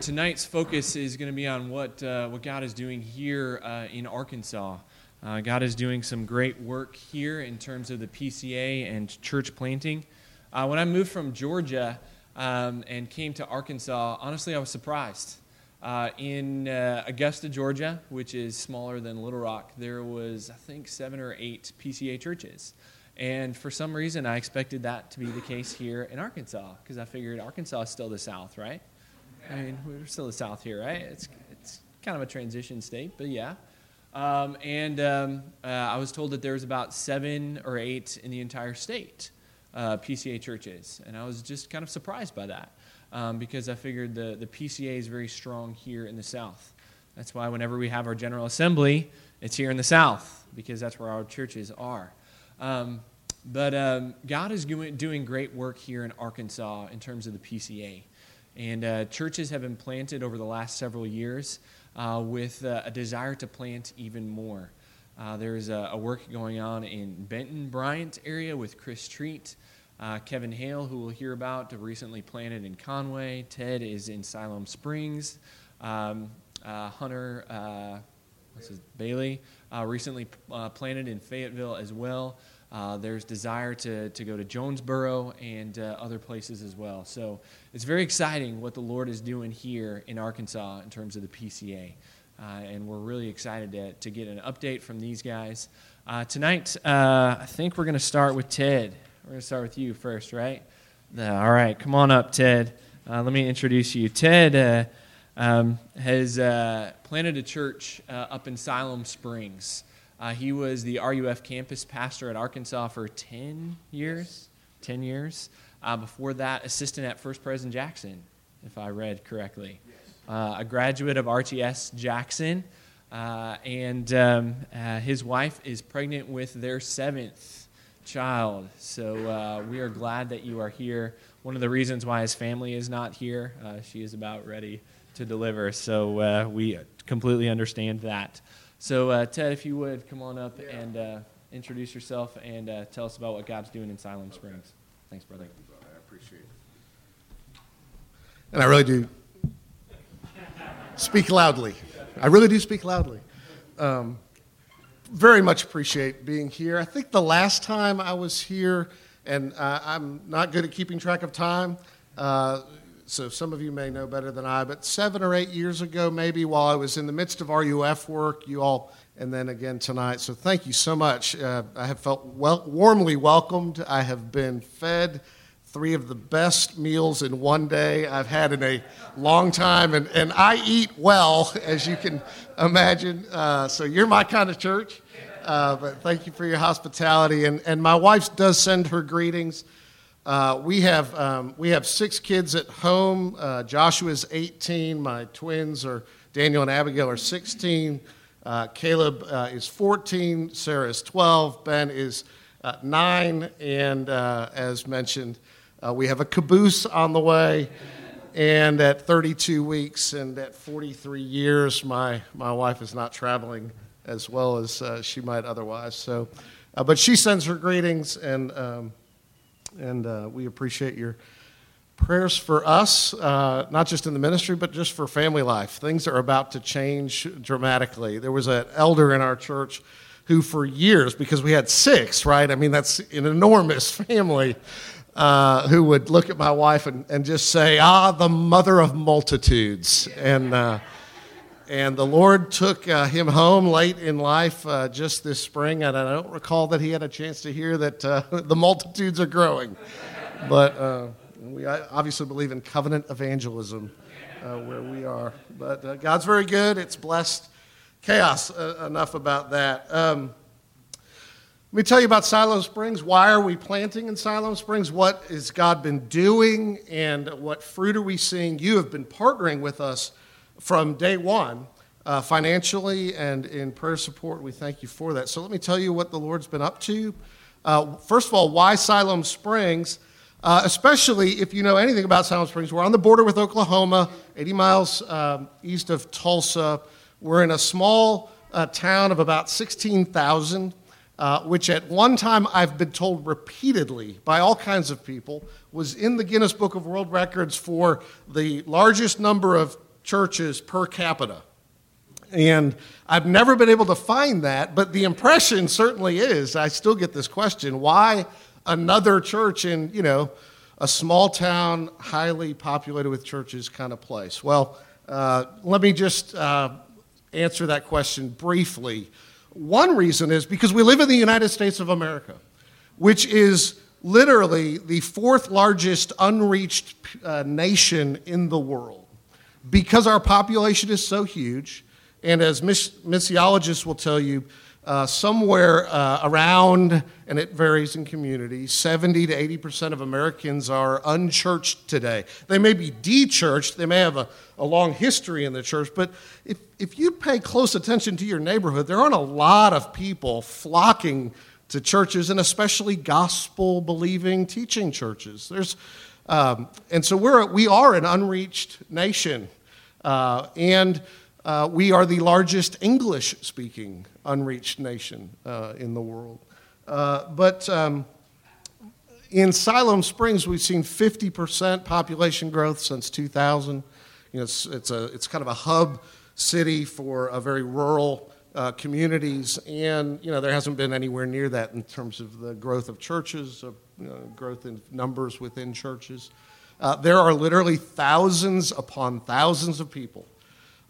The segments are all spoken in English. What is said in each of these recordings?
Tonight's focus is going to be on what, uh, what God is doing here uh, in Arkansas. Uh, God is doing some great work here in terms of the PCA and church planting. Uh, when I moved from Georgia um, and came to Arkansas, honestly, I was surprised. Uh, in uh, Augusta, Georgia, which is smaller than Little Rock, there was, I think, seven or eight PCA churches. And for some reason, I expected that to be the case here in Arkansas because I figured Arkansas is still the South, right? I mean, we're still the South here, right? It's, it's kind of a transition state, but yeah. Um, and um, uh, I was told that there was about seven or eight in the entire state, uh, PCA churches. And I was just kind of surprised by that um, because I figured the, the PCA is very strong here in the South. That's why whenever we have our General Assembly, it's here in the South because that's where our churches are. Um, but um, God is doing great work here in Arkansas in terms of the PCA. And uh, churches have been planted over the last several years uh, with uh, a desire to plant even more. Uh, there's a, a, work going on in Benton Bryant area with Chris Treat. Uh, Kevin Hale, who we'll hear about, recently planted in Conway. Ted is in Siloam Springs. Um, uh, Hunter his, Bailey recently planted in Fayetteville as well. Uh, there's desire to, to go to Jonesboro and uh, other places as well. So it's very exciting what the Lord is doing here in Arkansas in terms of the PCA. Uh, and we're really excited to, to get an update from these guys. Uh, tonight, uh, I think we're going to start with Ted. We're going to start with you first, right? all right, come on up, Ted. let me introduce you. Ted um, has planted a church up in Siloam Springs. Uh, he was the RUF campus pastor at Arkansas for 10 years. 10 years. Uh, before that, assistant at First President Jackson, if I read correctly. Uh, a graduate of RTS Jackson. Uh, and um, uh, his wife is pregnant with their seventh child. So uh, we are glad that you are here. One of the reasons why his family is not here, she is about ready to deliver. So we completely understand that. So, uh, Ted, if you would come on up yeah. and uh, introduce yourself and uh, tell us about what God's doing in Siloam Springs. Thanks, brother. Thank you, brother. I appreciate it. And I really do speak loudly. I really do speak loudly. Um, very much appreciate being here. I think the last time I was here, and uh, I'm not good at keeping track of time, uh, so some of you may know better than I, but seven or eight years ago, maybe while I was in the midst of RUF work, you all, and then again tonight. So thank you so much. Uh, I have felt well, warmly welcomed. I have been fed three of the best meals in one day I've had in a long time, and, and I eat well, as you can imagine. Uh, so you're my kind of church. Uh, but thank you for your hospitality. And, and my wife does send her greetings. Uh, we have um, we have six kids at home. Uh, Joshua's 18. My twins are Daniel and Abigail are 16. Uh, Caleb uh, is 14. Sarah is 12. Ben is uh, nine. And as mentioned, we have a caboose on the way. And at 32 weeks and at 43 years, my my wife is not traveling as well as she might otherwise. So, but she sends her greetings and. Um, and uh, we appreciate your prayers for us, uh, not just in the ministry, but just for family life. Things are about to change dramatically. There was an elder in our church who, for years, because we had six, right? I mean, that's an enormous family. Uh, who would look at my wife and, and just say, Ah, the mother of multitudes. And, uh, and the Lord took uh, him home late in life uh, just this spring, and I don't recall that he had a chance to hear that uh, the multitudes are growing. But uh, we obviously believe in covenant evangelism uh, where we are. But uh, God's very good, it's blessed. Chaos, enough about that. Um, let me tell you about Siloam Springs. Why are we planting in Siloam Springs? What has God been doing, and what fruit are we seeing? You have been partnering with us from day one, uh, financially and in prayer support. We thank you for that. So let me tell you what the Lord's been up to. Uh, first of all, why Siloam Springs? Uh, especially if you know anything about Siloam Springs, we're on the border with Oklahoma, 80 miles um, east of Tulsa. We're in a small uh, town of about 16,000. Uh, which at one time I've been told repeatedly by all kinds of people was in the Guinness Book of World Records for the largest number of churches per capita. And I've never been able to find that, but the impression certainly is. I still get this question why another church in, you know, a small town, highly populated with churches kind of place? Well, uh, let me just uh, answer that question briefly. One reason is because we live in the United States of America, which is literally the fourth largest unreached uh, nation in the world. Because our population is so huge, and as missiologists will tell you, uh, somewhere uh, around, and it varies in communities, 70 to 80 percent of Americans are unchurched today. They may be de-churched, they may have a, a long history in the church, but if, if you pay close attention to your neighborhood, there aren't a lot of people flocking to churches, and especially gospel believing teaching churches. There's, um, and so we're, we are an unreached nation. Uh, and uh, we are the largest English speaking unreached nation uh, in the world. Uh, but um, in Siloam Springs, we've seen 50% population growth since 2000. You know, it's, it's, a, it's kind of a hub city for a very rural uh, communities, and you know there hasn't been anywhere near that in terms of the growth of churches, of growth in numbers within churches. Uh, there are literally thousands upon thousands of people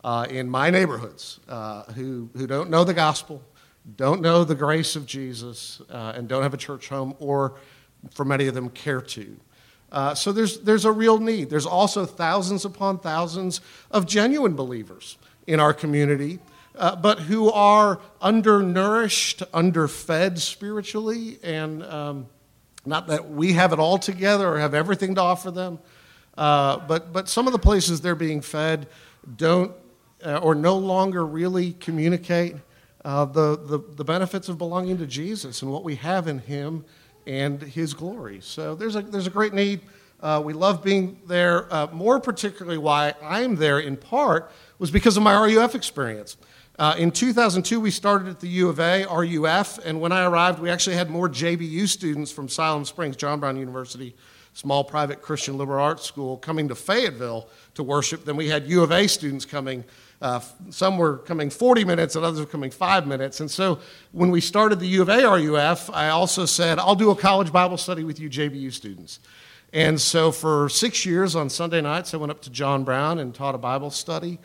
uh, in my neighborhoods uh, who, who don't know the gospel, don't know the grace of Jesus, uh, and don't have a church home, or for many of them, care to. Uh, so there's, there's a real need. There's also thousands upon thousands of genuine believers in our community, uh, but who are undernourished, underfed spiritually, and um, not that we have it all together or have everything to offer them, uh, but, but some of the places they're being fed don't uh, or no longer really communicate uh, the, the, the benefits of belonging to Jesus and what we have in Him and His glory. So there's a, there's a great need. Uh, we love being there. Uh, more particularly, why I'm there in part was because of my RUF experience. Uh, in 2002, we started at the U of A, RUF, and when I arrived, we actually had more JBU students from Siloam Springs, John Brown University, small private Christian liberal arts school, coming to Fayetteville to worship than we had U of A students coming uh, some were coming 40 minutes and others were coming five minutes. And so when we started the U of A RUF, I also said, I'll do a college Bible study with you JBU students. And so for six years on Sunday nights, I went up to John Brown and taught a Bible study.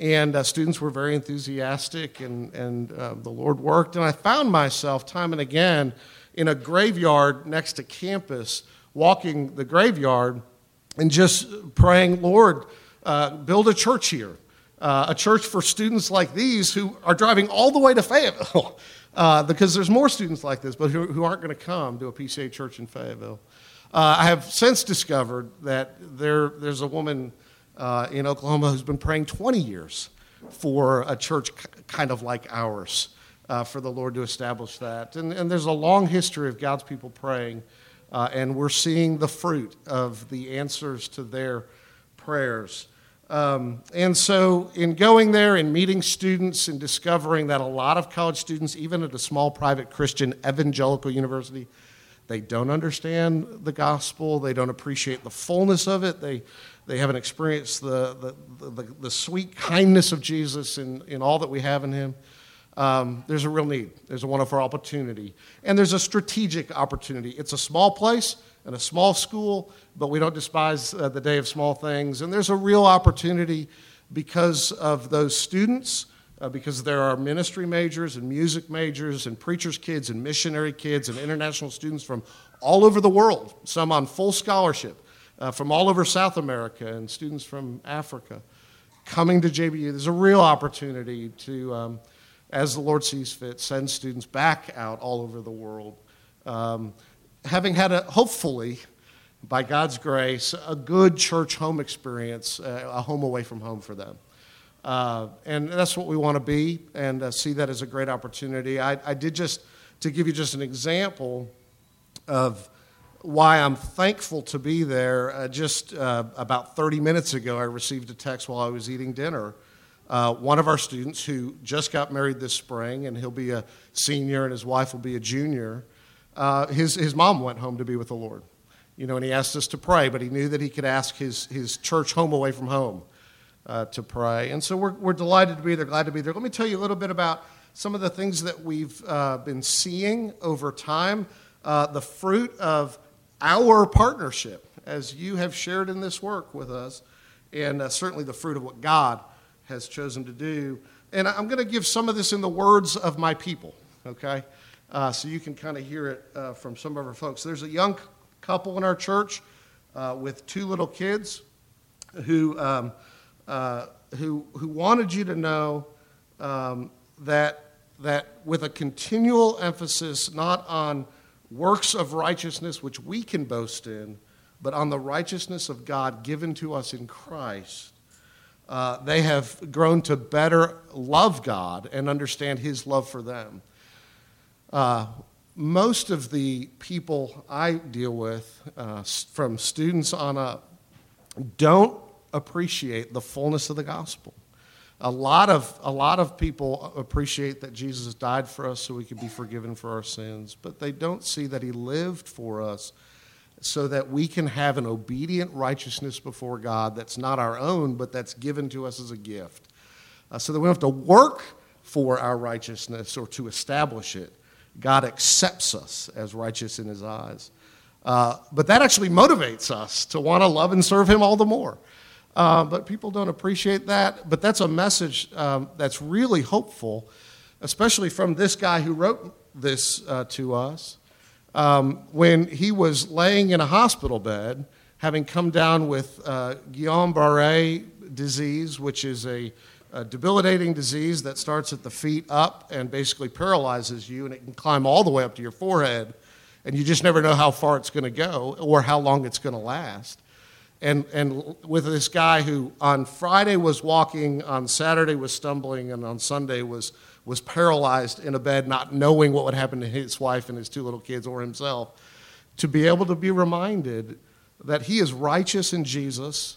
And uh, students were very enthusiastic, and, and uh, the Lord worked. And I found myself time and again in a graveyard next to campus, walking the graveyard and just praying, Lord, uh, build a church here uh, a church for students like these who are driving all the way to Fayetteville uh, because there's more students like this, but who, who aren't going to come to a PCA church in Fayetteville. Uh, I have since discovered that there, there's a woman uh, in Oklahoma who's been praying 20 years for a church kind of like ours, uh, for the Lord to establish that. And, and there's a long history of God's people praying, uh, and we're seeing the fruit of the answers to their prayers. Um, and so, in going there and meeting students and discovering that a lot of college students, even at a small private Christian evangelical university, they don't understand the gospel, they don't appreciate the fullness of it, they, they haven't experienced the, the, the, the sweet kindness of Jesus in, in all that we have in Him. Um, there's a real need. There's a wonderful opportunity. And there's a strategic opportunity. It's a small place and a small school, but we don't despise uh, the day of small things. And there's a real opportunity because of those students, uh, because there are ministry majors and music majors and preachers' kids and missionary kids and international students from all over the world, some on full scholarship, uh, from all over South America and students from Africa coming to JBU. There's a real opportunity to, um, as the Lord sees fit, send students back out all over the world. Um, having had a, hopefully, by God's grace, a good church home experience, uh, a home away from home for them. Uh, and that's what we want to be and uh, see that as a great opportunity. I, I, did just, to give you just an example of why I'm thankful to be there, uh, just uh, about 30 minutes ago, I received a text while I was eating dinner. Uh, one of our students who just got married this spring, and he'll be a senior and his wife will be a junior uh, his, his mom went home to be with the Lord. You know, and he asked us to pray, but he knew that he could ask his, his church home away from home uh, to pray. And so we're, we're delighted to be there, glad to be there. Let me tell you a little bit about some of the things that we've uh, been seeing over time, uh, the fruit of our partnership as you have shared in this work with us, and uh, certainly the fruit of what God has chosen to do. And I'm going to give some of this in the words of my people, okay? Uh, so you can kind of hear it uh, from some of our folks. There's a young couple in our church uh, with two little kids who, um, uh, who, who wanted you to know um, that, that with a continual emphasis not on works of righteousness which we can boast in, but on the righteousness of God given to us in Christ, uh, they have grown to better love God and understand His love for them. Uh, most of the people I deal with, uh, from students on up, don't appreciate the fullness of the gospel. A lot of, a lot of people appreciate that Jesus died for us so we could be forgiven for our sins, but they don't see that He lived for us so that we can have an obedient righteousness before God that's not our own, but that's given to us as a gift. Uh, so that we don't have to work for our righteousness or to establish it. God accepts us as righteous in His eyes. Uh, but that actually motivates us to want to love and serve Him all the more. Uh, but people don't appreciate that. But that's a message um, that's really hopeful, especially from this guy who wrote this uh, to us um, when he was laying in a hospital bed, having come down with uh, Guillain Barre disease, which is a, a, debilitating disease that starts at the feet up and basically paralyzes you, and it can climb all the way up to your forehead, and you just never know how far it's going to go or how long it's going to last. And, and with this guy who on Friday was walking, on Saturday was stumbling, and on Sunday was was paralyzed in a bed, not knowing what would happen to his wife and his two little kids or himself, to be able to be reminded that he is righteous in Jesus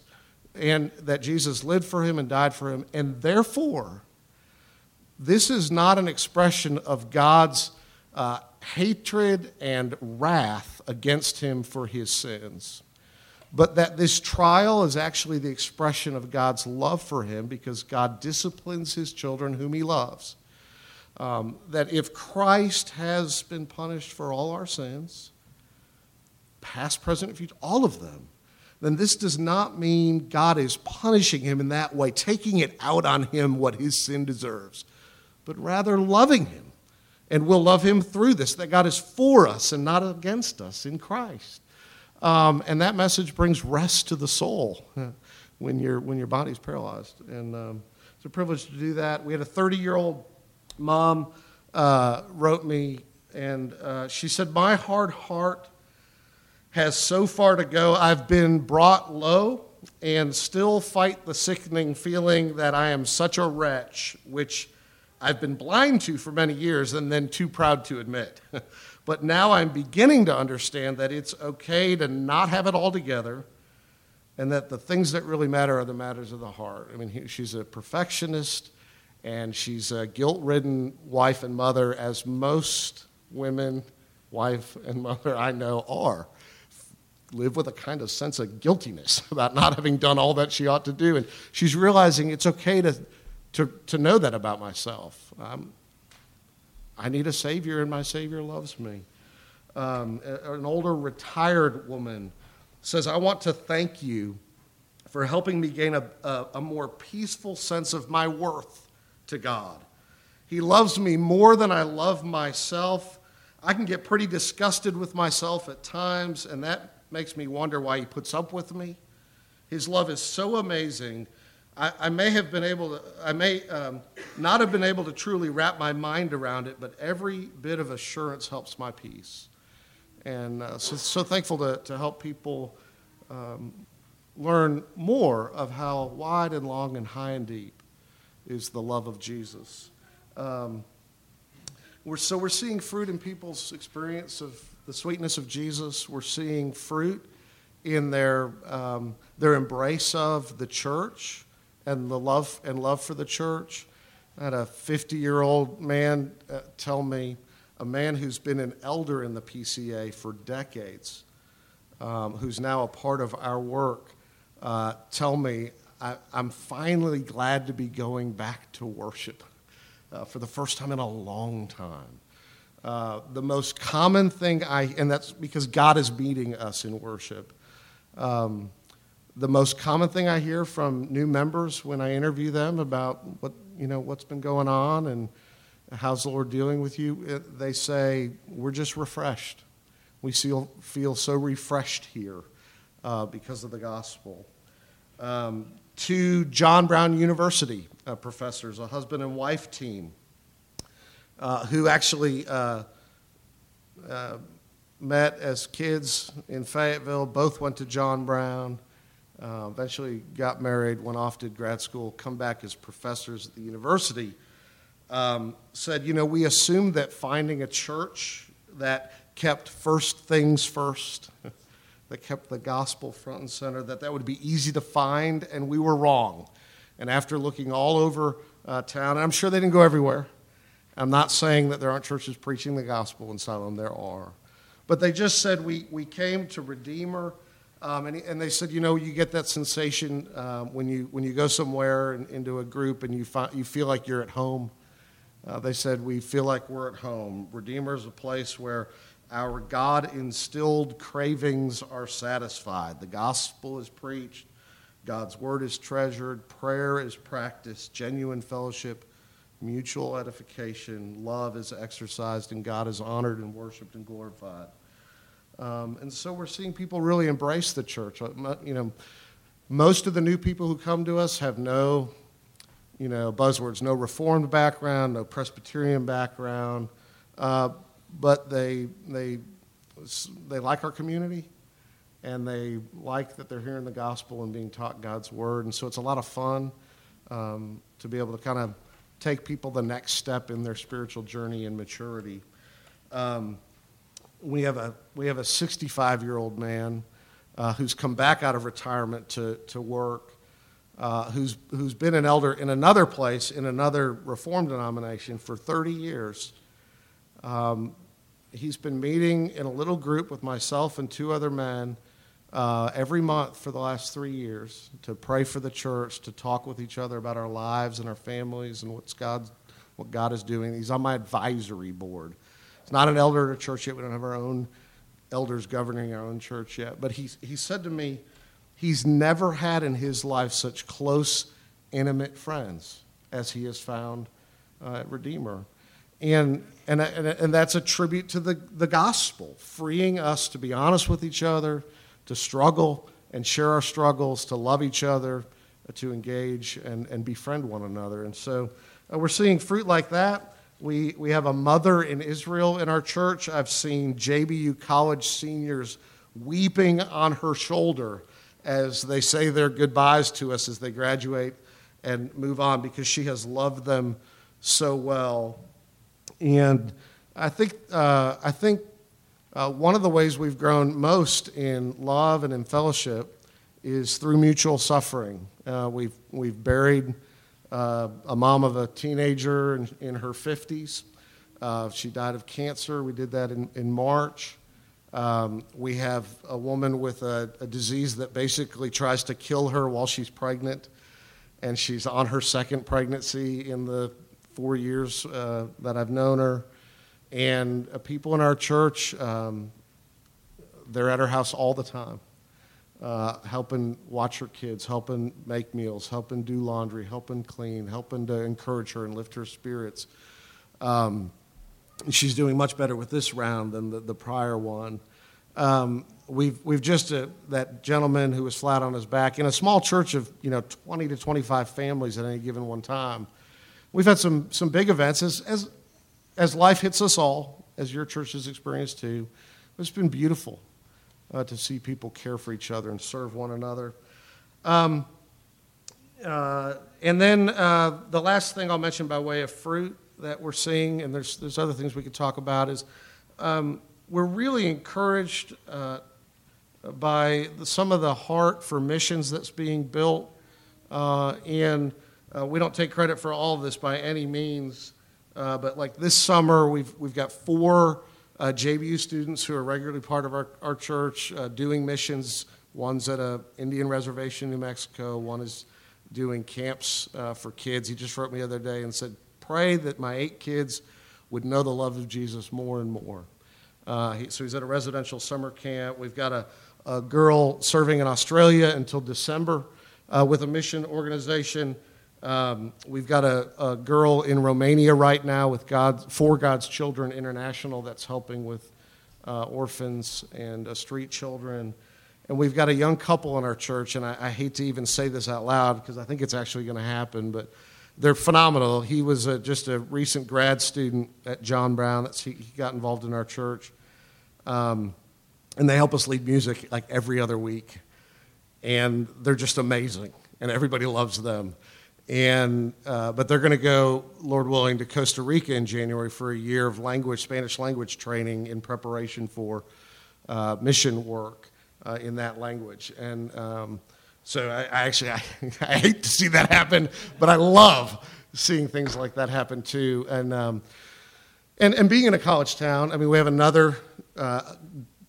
and that Jesus lived for him and died for him, and therefore, this is not an expression of God's uh, hatred and wrath against him for his sins, but that this trial is actually the expression of God's love for him because God disciplines his children whom he loves. Um, that if Christ has been punished for all our sins, past, present, and future, all of them, then this does not mean God is punishing him in that way, taking it out on him what his sin deserves, but rather loving him. And we'll love him through this, that God is for us and not against us in Christ. Um, and that message brings rest to the soul when, your when your body's paralyzed. And um, it's a privilege to do that. We had a 30 year old mom uh, wrote me, and uh, she said, My hard heart has so far to go. I've been brought low and still fight the sickening feeling that I am such a wretch, which I've been blind to for many years and then too proud to admit. but now I'm beginning to understand that it's okay to not have it all together and that the things that really matter are the matters of the heart. I mean, she's a perfectionist and she's a guilt ridden wife and mother, as most women, wife and mother I know are. Live with a kind of sense of guiltiness about not having done all that she ought to do. And she's realizing it's okay to, to, to know that about myself. Um, I need a Savior, and my Savior loves me. Um, an older retired woman says, I want to thank you for helping me gain a, a, a more peaceful sense of my worth to God. He loves me more than I love myself. I can get pretty disgusted with myself at times, and that makes me wonder why He puts up with me. His love is so amazing. I, I may have been able to, I may um, not have been able to truly wrap my mind around it, but every bit of assurance helps my peace. And uh, so, so thankful to, to help people um, learn more of how wide and long and high and deep is the love of Jesus. Um, we're, so we're seeing fruit in people's experience of the sweetness of Jesus. We're seeing fruit in their, um, their embrace of the church and the love and love for the church. I had a 50 year old man uh, tell me, a man who's been an elder in the PCA for decades, um, who's now a part of our work, uh, tell me I, am finally glad to be going back to worship uh, for the first time in a long time. Uh, the most common thing I, and that's because God is meeting us in worship. Um, the most common thing I hear from new members when I interview them about what you know what's been going on and how's the Lord dealing with you, uh, they say we're just refreshed. We feel feel so refreshed here uh, because of the gospel. Um, two John Brown University uh, professors, a husband and wife team, uh, who actually uh, uh, met as kids in Fayetteville, both went to John Brown, uh, eventually got married, went off to grad school, come back as professors at the university. Um, said, you know, we assumed that finding a church that kept first things first, that kept the gospel front and center, that that would be easy to find, and we were wrong. And after looking all over uh, town, and I'm sure they didn't go everywhere, I'm not saying that there aren't churches preaching the gospel in Siloam, there are. But they just said, We, we came to Redeemer. Um, and, and, they said, you know, you get that sensation um, when, you, when you go somewhere and, into a group and you, find, you feel like you're at home. Uh, they said, we feel like we're at home. Redeemer is a place where our God instilled cravings are satisfied. The gospel is preached, God's word is treasured, prayer is practiced, genuine fellowship mutual edification, love is exercised, and God is honored and worshiped and glorified. Um, and so we're seeing people really embrace the church. You know, most of the new people who come to us have no, you know, buzzwords, no Reformed background, no Presbyterian background, uh, but they they they like our community, and they like that they're hearing the gospel and being taught God's word, and so it's a lot of fun um, to be able to kind of take people the next step in their spiritual journey and maturity. Um, we have a we have a 65 year old man uh, who's come back out of retirement to to work, uh, who's who's been an elder in another place in another Reformed denomination for 30 years. Um, he's been meeting in a little group with myself and two other men uh, every month for the last three years to pray for the church, to talk with each other about our lives and our families and what's God, what God is doing. He's on my advisory board. It's not an elder at a church yet. We don't have our own elders governing our own church yet. But he, he said to me, he's never had in his life such close, intimate friends as he has found uh, at Redeemer. And, and, and, and that's a tribute to the, the gospel, freeing us to be honest with each other to struggle and share our struggles, to love each other, uh, to engage and, and befriend one another. And so uh, we're seeing fruit like that. We, we have a mother in Israel in our church. I've seen JBU college seniors weeping on her shoulder as they say their goodbyes to us as they graduate and move on because she has loved them so well. And I think, uh, I think uh, one of the ways we've grown most in love and in fellowship is through mutual suffering. Uh, we've, we've buried uh, a mom of a teenager in, in her 50s. Uh, she died of cancer. We did that in, in March. Um, we have a woman with a, a, disease that basically tries to kill her while she's pregnant, and she's on her second pregnancy in the four years uh, that I've known her. And uh, people in our church, um, they're at her house all the time, uh, helping watch her kids, helping make meals, helping do laundry, helping clean, helping to encourage her and lift her spirits. Um, she's doing much better with this round than the, the prior one. Um, we've, we've just, uh, that gentleman who was flat on his back in a small church of, you know, 20 to 25 families at any given one time. We've had some, some big events, as, as as life hits us all, as your church has experienced too, it's been beautiful uh, to see people care for each other and serve one another. Um, uh, and then uh, the last thing I'll mention by way of fruit that we're seeing, and there's, there's other things we could talk about, is um, we're really encouraged uh, by the, some of the heart for missions that's being built. Uh, and uh, we don't take credit for all of this by any means. Uh, but like this summer, we've, we've got four uh, JBU students who are regularly part of our, our church uh, doing missions. One's at an Indian reservation in New Mexico, one is doing camps uh, for kids. He just wrote me the other day and said, Pray that my eight kids would know the love of Jesus more and more. Uh, he, so he's at a residential summer camp. We've got a, a girl serving in Australia until December uh, with a mission organization. Um, we've got a, a, girl in Romania right now with God, for God's Children International that's helping with uh, orphans and uh, street children. And we've got a young couple in our church, and I, I hate to even say this out loud because I think it's actually going to happen, but they're phenomenal. He was a, just a recent grad student at John Brown. That's, he, he got involved in our church. Um, and they help us lead music like every other week. And they're just amazing, and everybody loves them. And, uh, but they're going to go, Lord willing, to Costa Rica in January for a year of language, Spanish language training in preparation for uh, mission work uh, in that language. And um, so I, I actually I, I, hate to see that happen, but I love seeing things like that happen too. And um, and and being in a college town, I mean, we have another uh,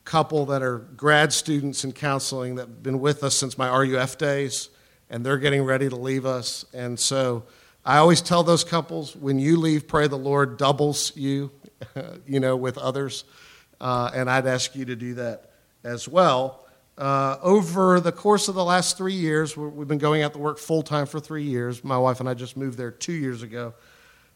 couple that are grad students in counseling that have been with us since my RUF days, and they're getting ready to leave us. And so I always tell those couples, when you leave, pray the Lord doubles you, you know, with others. Uh, and I'd ask you to do that as well. Uh, over the course of the last three years, we've been going out to work full time for three years. My wife and I just moved there two years ago.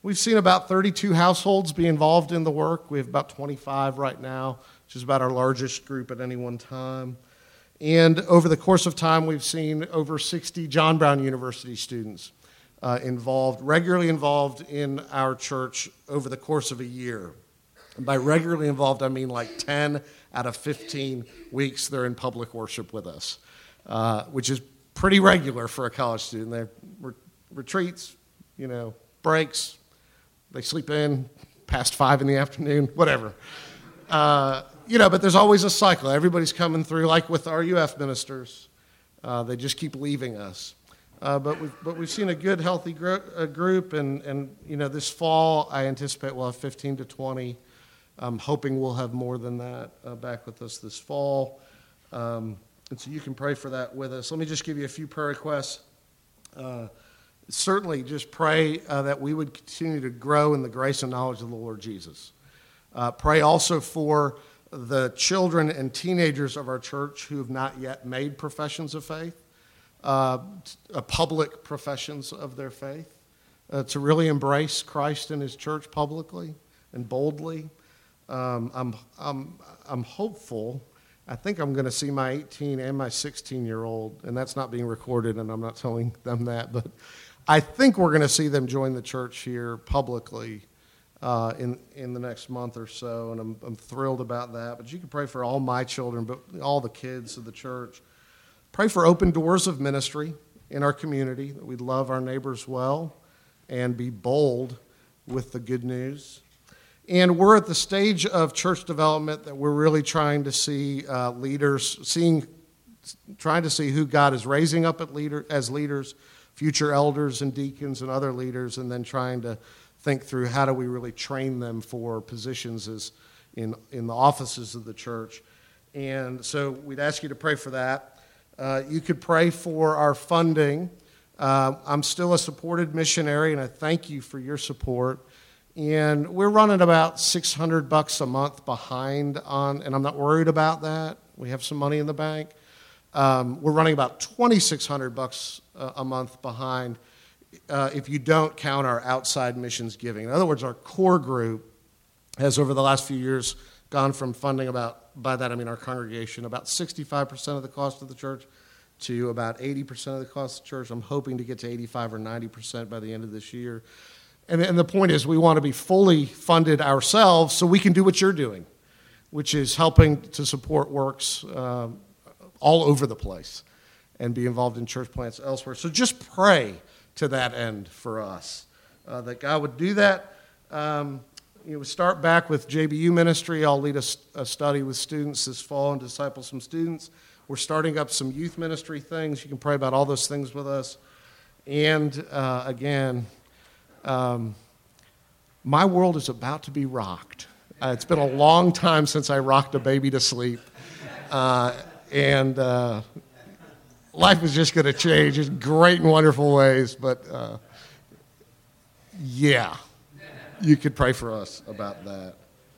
We've seen about 32 households be involved in the work. We have about 25 right now, which is about our largest group at any one time. And over the course of time, we've seen over 60 John Brown University students uh, involved, regularly involved in our church over the course of a year. And by regularly involved, I mean like 10 out of 15 weeks they're in public worship with us, uh, which is pretty regular for a college student. They re- retreats, you know, breaks, they sleep in past five in the afternoon, whatever. Uh, you know, but there's always a cycle. Everybody's coming through, like with RUF ministers. Uh, they just keep leaving us. Uh, but, we've, but we've seen a good, healthy gro- group, and, and you know, this fall I anticipate we'll have 15 to 20 I'm hoping we'll have more than that uh, back with us this fall. Um, and so you can pray for that with us. Let me just give you a few prayer requests. Uh, certainly, just pray uh, that we would continue to grow in the grace and knowledge of the Lord Jesus. Uh, pray also for the children and teenagers of our church who have not yet made professions of faith, uh, public professions of their faith, uh, to really embrace Christ and his church publicly and boldly. Um, I'm, I'm, I'm hopeful. I think I'm going to see my 18 and my 16 year old, and that's not being recorded, and I'm not telling them that, but I think we're going to see them join the church here publicly uh, in, in the next month or so, and I'm, I'm thrilled about that. But you can pray for all my children, but all the kids of the church. Pray for open doors of ministry in our community, that we love our neighbors well and be bold with the good news. And we're at the stage of church development that we're really trying to see uh, leaders, seeing, trying to see who God is raising up at leader, as leaders, future elders and deacons and other leaders, and then trying to think through how do we really train them for positions as in, in the offices of the church. And so we'd ask you to pray for that. Uh, you could pray for our funding. Uh, I'm still a supported missionary, and I thank you for your support and we're running about 600 bucks a month behind on and i'm not worried about that we have some money in the bank um, we're running about 2600 bucks a month behind uh, if you don't count our outside missions giving. In other words our core group has over the last few years gone from funding about by that i mean our congregation about 65% of the cost of the church to about 80% of the cost of the church. I'm hoping to get to 85 or 90% by the end of this year. And, and the point is, we want to be fully funded ourselves so we can do what you're doing, which is helping to support works uh, all over the place and be involved in church plants elsewhere. So just pray to that end for us uh, that God would do that. Um, you know, start back with JBU ministry. I'll lead a, a, study with students this fall and disciple some students. We're starting up some youth ministry things. You can pray about all those things with us. And uh, again, um, my world is about to be rocked. Uh, it's been a long time since I rocked a baby to sleep. Uh, and uh, life is just going to change in great and wonderful ways. But uh, yeah, you could pray for us about that.